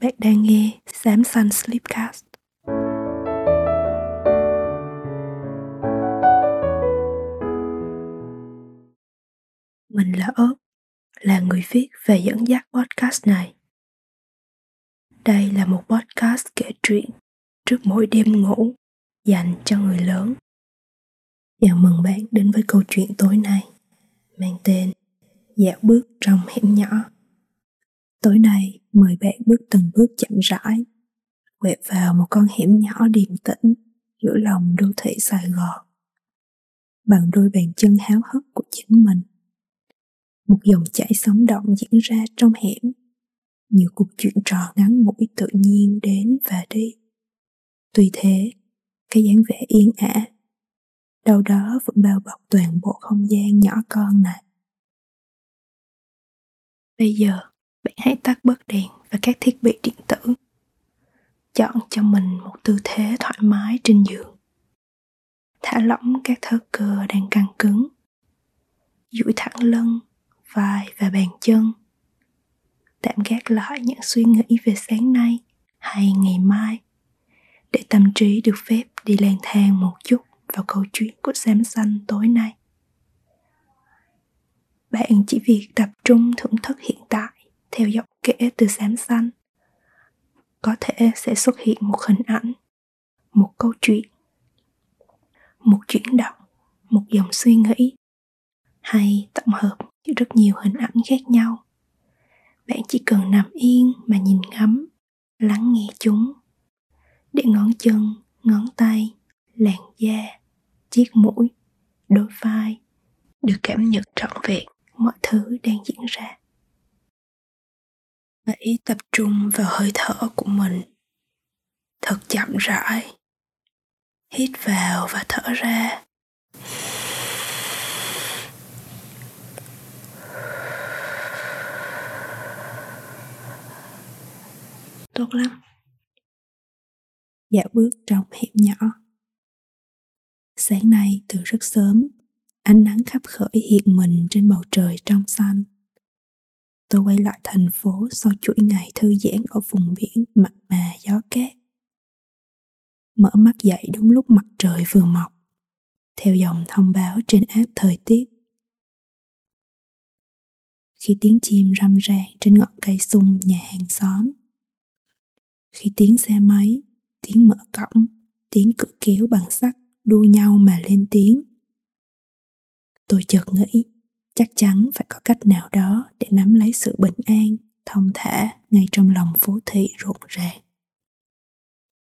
Bạn đang nghe Xám Sun Sleepcast. Mình là ớt, là người viết và dẫn dắt podcast này. Đây là một podcast kể chuyện trước mỗi đêm ngủ dành cho người lớn. Chào mừng bạn đến với câu chuyện tối nay mang tên Dạo bước trong hẻm nhỏ. Tối nay mời bạn bước từng bước chậm rãi, quẹo vào một con hẻm nhỏ điềm tĩnh giữa lòng đô thị Sài Gòn. Bằng đôi bàn chân háo hức của chính mình. Một dòng chảy sống động diễn ra trong hẻm. Nhiều cuộc chuyện trò ngắn ngủi tự nhiên đến và đi. Tuy thế, cái dáng vẻ yên ả đâu đó vẫn bao bọc toàn bộ không gian nhỏ con này. Bây giờ, bạn hãy tắt bớt đèn và các thiết bị điện tử. Chọn cho mình một tư thế thoải mái trên giường. Thả lỏng các thớ cơ đang căng cứng. duỗi thẳng lưng, vai và bàn chân. Tạm gác lại những suy nghĩ về sáng nay hay ngày mai để tâm trí được phép đi lang thang một chút vào câu chuyện của Sam Xanh tối nay. Bạn chỉ việc tập trung thưởng thức hiện tại theo giọng kể từ xám xanh. Có thể sẽ xuất hiện một hình ảnh, một câu chuyện, một chuyển động, một dòng suy nghĩ, hay tổng hợp rất nhiều hình ảnh khác nhau. Bạn chỉ cần nằm yên mà nhìn ngắm, lắng nghe chúng. Để ngón chân, ngón tay, làn da, chiếc mũi, đôi vai được cảm nhận trọn vẹn mọi thứ đang diễn ra hãy tập trung vào hơi thở của mình. Thật chậm rãi. Hít vào và thở ra. Tốt lắm. Dạo bước trong hẻm nhỏ. Sáng nay từ rất sớm, ánh nắng khắp khởi hiện mình trên bầu trời trong xanh tôi quay lại thành phố sau chuỗi ngày thư giãn ở vùng biển mặn mà gió cát. Mở mắt dậy đúng lúc mặt trời vừa mọc, theo dòng thông báo trên app thời tiết. Khi tiếng chim râm ran trên ngọn cây sung nhà hàng xóm. Khi tiếng xe máy, tiếng mở cổng, tiếng cửa kéo bằng sắt đua nhau mà lên tiếng. Tôi chợt nghĩ chắc chắn phải có cách nào đó để nắm lấy sự bình an, thông thả ngay trong lòng phố thị rộn ràng.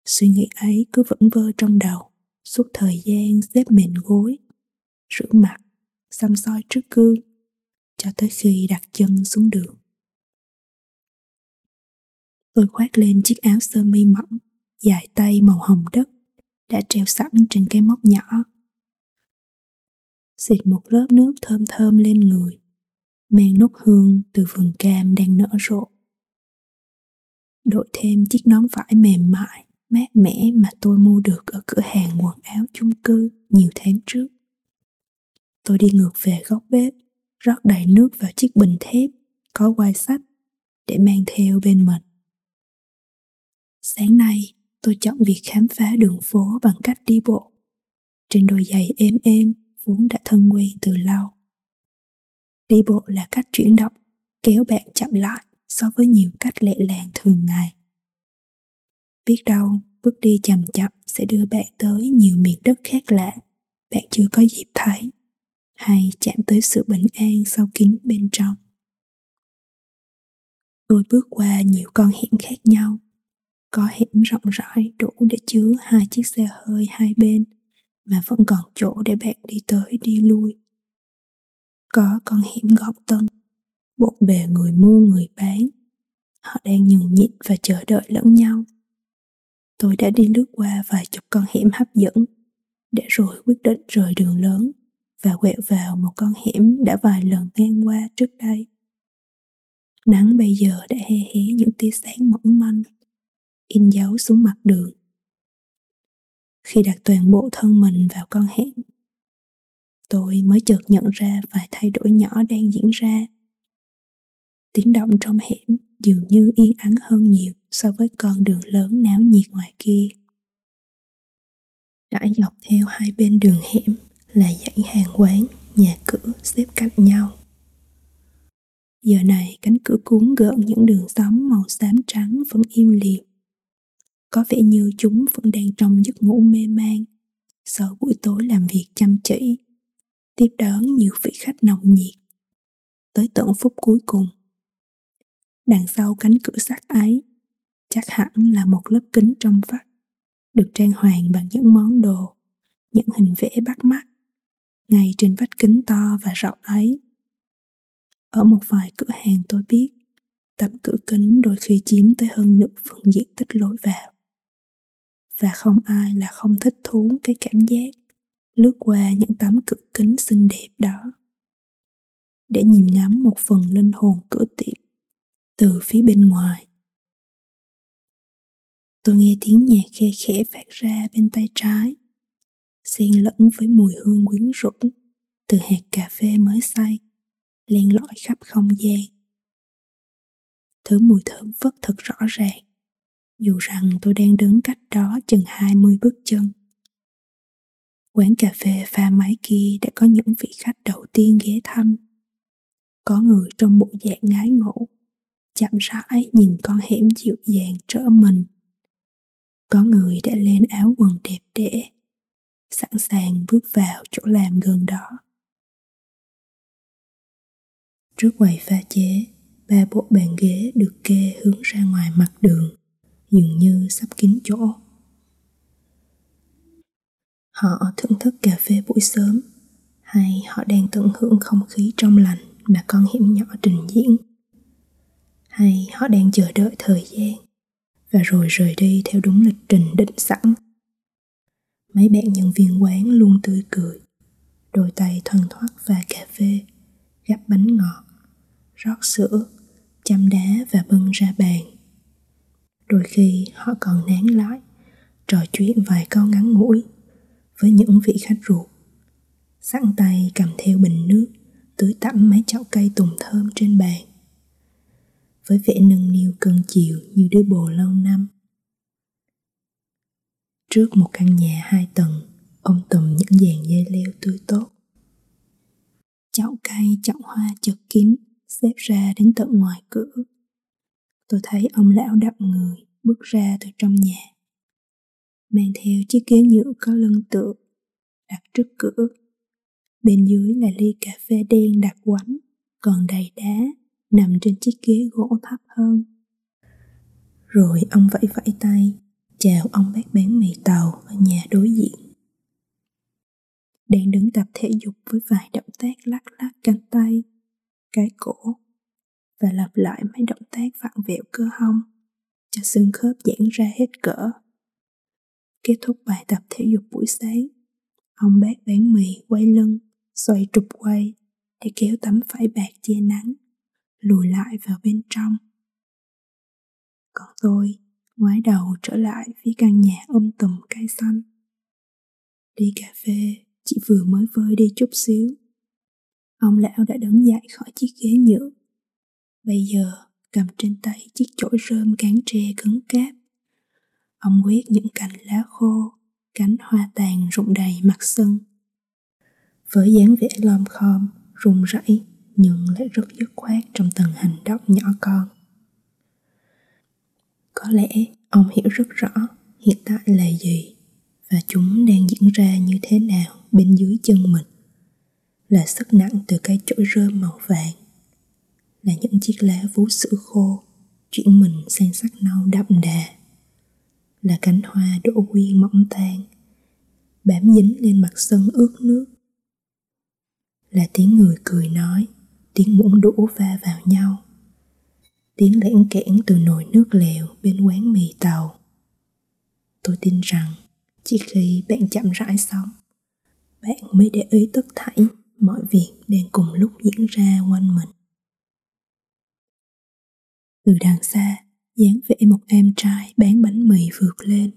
Suy nghĩ ấy cứ vẫn vơ trong đầu, suốt thời gian xếp mền gối, rửa mặt, xăm soi trước gương, cho tới khi đặt chân xuống đường. Tôi khoác lên chiếc áo sơ mi mỏng, dài tay màu hồng đất, đã treo sẵn trên cái móc nhỏ xịt một lớp nước thơm thơm lên người, mang nốt hương từ vườn cam đang nở rộ. Đội thêm chiếc nón vải mềm mại, mát mẻ mà tôi mua được ở cửa hàng quần áo chung cư nhiều tháng trước. Tôi đi ngược về góc bếp, rót đầy nước vào chiếc bình thép có quai sắt để mang theo bên mình. Sáng nay, tôi chọn việc khám phá đường phố bằng cách đi bộ. Trên đôi giày êm êm vốn đã thân quen từ lâu. Đi bộ là cách chuyển động, kéo bạn chậm lại so với nhiều cách lệ làng thường ngày. Biết đâu, bước đi chậm chậm sẽ đưa bạn tới nhiều miền đất khác lạ, bạn chưa có dịp thấy, hay chạm tới sự bình an sâu kín bên trong. Tôi bước qua nhiều con hẻm khác nhau, có hẻm rộng rãi đủ để chứa hai chiếc xe hơi hai bên mà vẫn còn chỗ để bạn đi tới đi lui. Có con hẻm góc tân, bộn bề người mua người bán. Họ đang nhường nhịn và chờ đợi lẫn nhau. Tôi đã đi lướt qua vài chục con hẻm hấp dẫn, để rồi quyết định rời đường lớn và quẹo vào một con hẻm đã vài lần ngang qua trước đây. Nắng bây giờ đã he hé những tia sáng mỏng manh, in dấu xuống mặt đường khi đặt toàn bộ thân mình vào con hẻm tôi mới chợt nhận ra vài thay đổi nhỏ đang diễn ra tiếng động trong hẻm dường như yên ắng hơn nhiều so với con đường lớn náo nhiệt ngoài kia. Trải dọc theo hai bên đường hẻm là dãy hàng quán, nhà cửa xếp cạnh nhau. Giờ này cánh cửa cuốn gợn những đường sóng màu xám trắng vẫn im lìm. Có vẻ như chúng vẫn đang trong giấc ngủ mê man. Sau buổi tối làm việc chăm chỉ, tiếp đón nhiều vị khách nồng nhiệt. Tới tận phút cuối cùng, đằng sau cánh cửa sắt ấy chắc hẳn là một lớp kính trong vắt được trang hoàng bằng những món đồ những hình vẽ bắt mắt ngay trên vách kính to và rộng ấy. Ở một vài cửa hàng tôi biết tấm cửa kính đôi khi chiếm tới hơn nửa phần diện tích lối vào và không ai là không thích thú cái cảm giác lướt qua những tấm cửa kính xinh đẹp đó. Để nhìn ngắm một phần linh hồn cửa tiệm từ phía bên ngoài. Tôi nghe tiếng nhạc khe khẽ phát ra bên tay trái, xen lẫn với mùi hương quyến rũ từ hạt cà phê mới xay, len lỏi khắp không gian. Thứ mùi thơm phất thật rõ ràng dù rằng tôi đang đứng cách đó chừng 20 bước chân. Quán cà phê pha máy kia đã có những vị khách đầu tiên ghé thăm. Có người trong bộ dạng ngái ngủ, chậm rãi nhìn con hẻm dịu dàng trở mình. Có người đã lên áo quần đẹp đẽ, sẵn sàng bước vào chỗ làm gần đó. Trước quầy pha chế, ba bộ bàn ghế được kê hướng ra ngoài mặt đường dường như sắp kín chỗ. Họ thưởng thức cà phê buổi sớm, hay họ đang tận hưởng không khí trong lành mà con hiểm nhỏ trình diễn. Hay họ đang chờ đợi thời gian và rồi rời đi theo đúng lịch trình định sẵn. Mấy bạn nhân viên quán luôn tươi cười, đôi tay thoăn thoắt và cà phê, gắp bánh ngọt, rót sữa, chăm đá và bưng ra bàn đôi khi họ còn nán lại trò chuyện vài câu ngắn ngủi với những vị khách ruột. Sẵn tay cầm theo bình nước, tưới tẩm mấy chậu cây tùng thơm trên bàn. Với vẻ nâng niu cần chiều như đứa bồ lâu năm. Trước một căn nhà hai tầng, ông tùm những dàn dây leo tươi tốt. Chậu cây, chậu hoa chật kín, xếp ra đến tận ngoài cửa tôi thấy ông lão đập người, bước ra từ trong nhà. Mang theo chiếc ghế nhựa có lưng tựa đặt trước cửa. Bên dưới là ly cà phê đen đặc quánh, còn đầy đá, nằm trên chiếc ghế gỗ thấp hơn. Rồi ông vẫy vẫy tay, chào ông bác bán mì tàu ở nhà đối diện. Đang đứng tập thể dục với vài động tác lắc lắc cánh tay, cái cổ và lặp lại mấy động tác vặn vẹo cơ hông cho xương khớp giãn ra hết cỡ. Kết thúc bài tập thể dục buổi sáng, ông bác bán mì quay lưng, xoay trục quay để kéo tấm vải bạc che nắng, lùi lại vào bên trong. Còn tôi, ngoái đầu trở lại phía căn nhà ôm tùm cây xanh. Đi cà phê chỉ vừa mới vơi đi chút xíu. Ông lão đã đứng dậy khỏi chiếc ghế nhựa Bây giờ cầm trên tay chiếc chổi rơm cán tre cứng cáp. Ông quét những cành lá khô, cánh hoa tàn rụng đầy mặt sân. Với dáng vẻ lom khom, run rẩy nhưng lại rất dứt khoát trong từng hành động nhỏ con. Có lẽ ông hiểu rất rõ hiện tại là gì và chúng đang diễn ra như thế nào bên dưới chân mình là sức nặng từ cái chổi rơm màu vàng là những chiếc lá vú sữa khô, chuyển mình sang sắc nâu đậm đà. Là cánh hoa đỗ quy mỏng tan bám dính lên mặt sân ướt nước. Là tiếng người cười nói, tiếng muỗng đũa va vào nhau. Tiếng lẽn kẽn từ nồi nước lèo bên quán mì tàu. Tôi tin rằng, chỉ khi bạn chậm rãi sống bạn mới để ý tất thảy mọi việc đang cùng lúc diễn ra quanh mình từ đằng xa, dáng vẻ một em trai bán bánh mì vượt lên,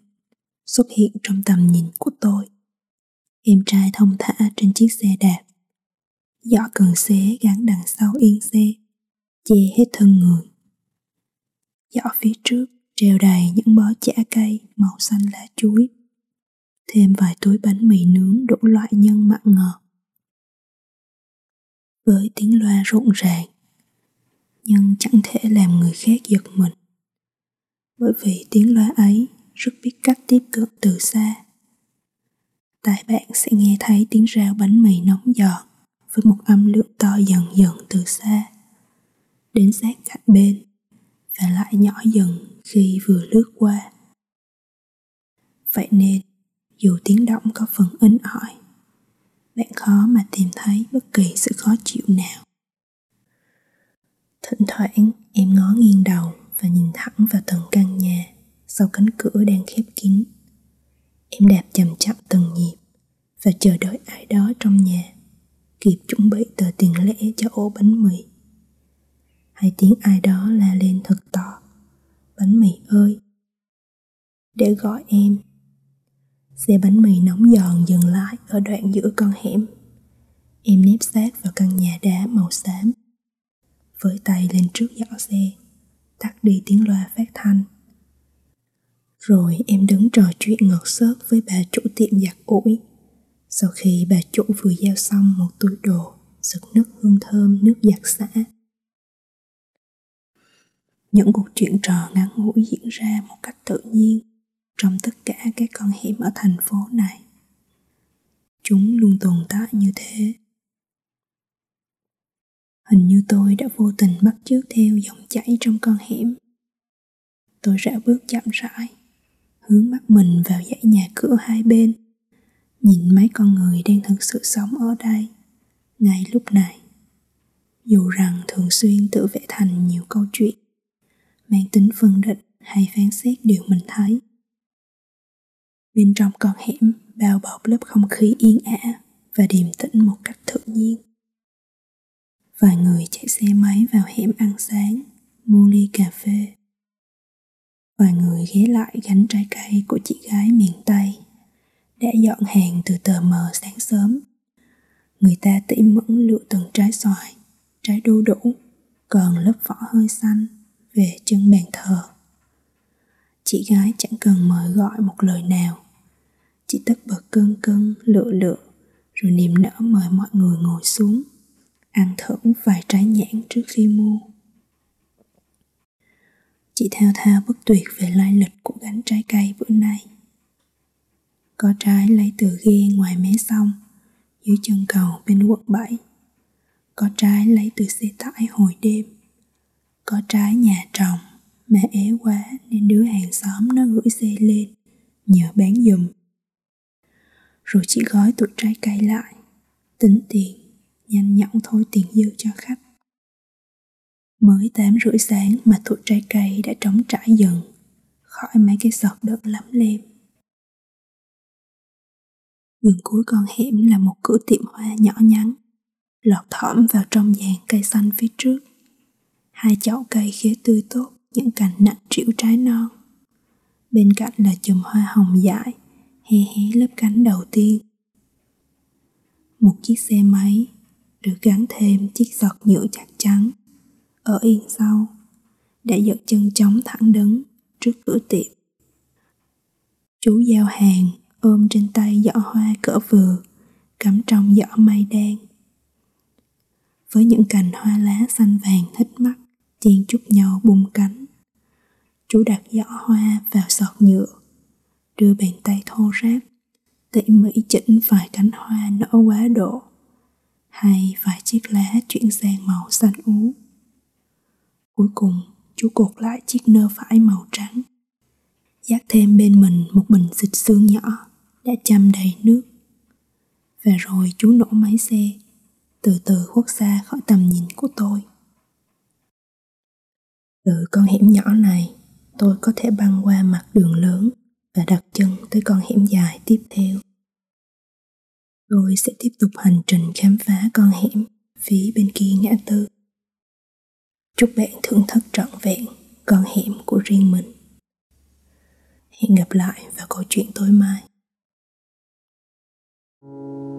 xuất hiện trong tầm nhìn của tôi. Em trai thông thả trên chiếc xe đạp. Giỏ cần xế gắn đằng sau yên xe, che hết thân người. Giỏ phía trước treo đầy những bó chả cây màu xanh lá chuối. Thêm vài túi bánh mì nướng đủ loại nhân mặn ngọt. Với tiếng loa rộn ràng, nhưng chẳng thể làm người khác giật mình. Bởi vì tiếng loa ấy rất biết cách tiếp cận từ xa. Tai bạn sẽ nghe thấy tiếng rao bánh mì nóng giòn với một âm lượng to dần dần từ xa đến sát cạnh bên và lại nhỏ dần khi vừa lướt qua. Vậy nên, dù tiếng động có phần in ỏi, bạn khó mà tìm thấy bất kỳ sự khó chịu nào. Thỉnh thoảng em ngó nghiêng đầu và nhìn thẳng vào tầng căn nhà sau cánh cửa đang khép kín. Em đạp chậm chậm từng nhịp và chờ đợi ai đó trong nhà kịp chuẩn bị tờ tiền lẻ cho ổ bánh mì. Hay tiếng ai đó la lên thật to. Bánh mì ơi! Để gọi em. Xe bánh mì nóng giòn dừng lại ở đoạn giữa con hẻm. Em nếp sát vào căn nhà đá màu xám. Với tay lên trước giỏ xe, tắt đi tiếng loa phát thanh. Rồi em đứng trò chuyện ngọt xớt với bà chủ tiệm giặt ủi. Sau khi bà chủ vừa giao xong một túi đồ Sực nước hương thơm nước giặt xả Những cuộc chuyện trò ngắn ngủi diễn ra một cách tự nhiên Trong tất cả các con hẻm ở thành phố này. Chúng luôn tồn tại như thế. Hình như tôi đã vô tình bắt chước theo dòng chảy trong con hẻm. Tôi rẽ bước chậm rãi, Hướng mắt mình vào dãy nhà cửa hai bên, nhìn mấy con người đang thực sự sống ở đây ngay lúc này. Dù rằng thường xuyên tự vẽ thành nhiều câu chuyện, mang tính phân định hay phán xét điều mình thấy. Bên trong con hẻm bao bọc lớp không khí yên ả và điềm tĩnh một cách tự nhiên vài người chạy xe máy vào hẻm ăn sáng mua ly cà phê vài người ghé lại gánh trái cây của chị gái miền tây đã dọn hàng từ tờ mờ sáng sớm. Người ta tỉ mẫn lựa từng trái xoài, trái đu đủ, còn lớp vỏ hơi xanh về chân bàn thờ. Chị gái chẳng cần mời gọi một lời nào, chị tất bật cơn cơn lựa lựa rồi niềm nở mời mọi người ngồi xuống, ăn thử vài trái nhãn trước khi mua. Chị theo thao bất tuyệt về lai lịch của gánh trái cây bữa nay. Có trái lấy từ ghe ngoài mé sông, dưới chân cầu bên quận 7 có trái lấy từ xe tải hồi đêm. Có trái nhà trồng mà ế quá nên đứa hàng xóm nó gửi xe lên, nhờ bán giùm. Rồi chị gói tụi trái cây lại, tính tiền nhanh nhõng thôi tiền dư cho khách mới tám rưỡi sáng mà tụi trái cây đã trống trải dần khỏi mấy cái sọt đất lắm lem Gần cuối con hẻm là một cửa tiệm hoa nhỏ nhắn, lọt thỏm vào trong dàn cây xanh phía trước. Hai chậu cây khế tươi tốt, những cành nặng trĩu trái non. Bên cạnh là chùm hoa hồng dại, hé hé lớp cánh đầu tiên. Một chiếc xe máy được gắn thêm chiếc giọt nhựa chắc chắn ở yên sau đã giật chân chống thẳng đứng trước cửa tiệm. Chú giao hàng ôm trên tay giỏ hoa cỡ vừa, cắm trong giỏ mây đen. Với những cành hoa lá xanh vàng thích mắt, chen chúc nhau bung cánh. Chú đặt giỏ hoa vào sọt nhựa, đưa bàn tay thô ráp, tỉ mỉ chỉnh vài cánh hoa nở quá độ, hay vài chiếc lá chuyển sang màu xanh ú. Cuối cùng, chú cột lại chiếc nơ phải màu trắng dắt thêm bên mình một bình xịt xương nhỏ đã châm đầy nước. Và rồi chú nổ máy xe, từ từ khuất xa khỏi tầm nhìn của tôi. Từ con hẻm nhỏ này, tôi có thể băng qua mặt đường lớn và đặt chân tới con hẻm dài tiếp theo. Tôi sẽ tiếp tục hành trình khám phá con hẻm phía bên kia ngã tư. Chúc bạn thưởng thức trọn vẹn con hẻm của riêng mình. Hẹn gặp lại vào câu chuyện tối mai. Thank you.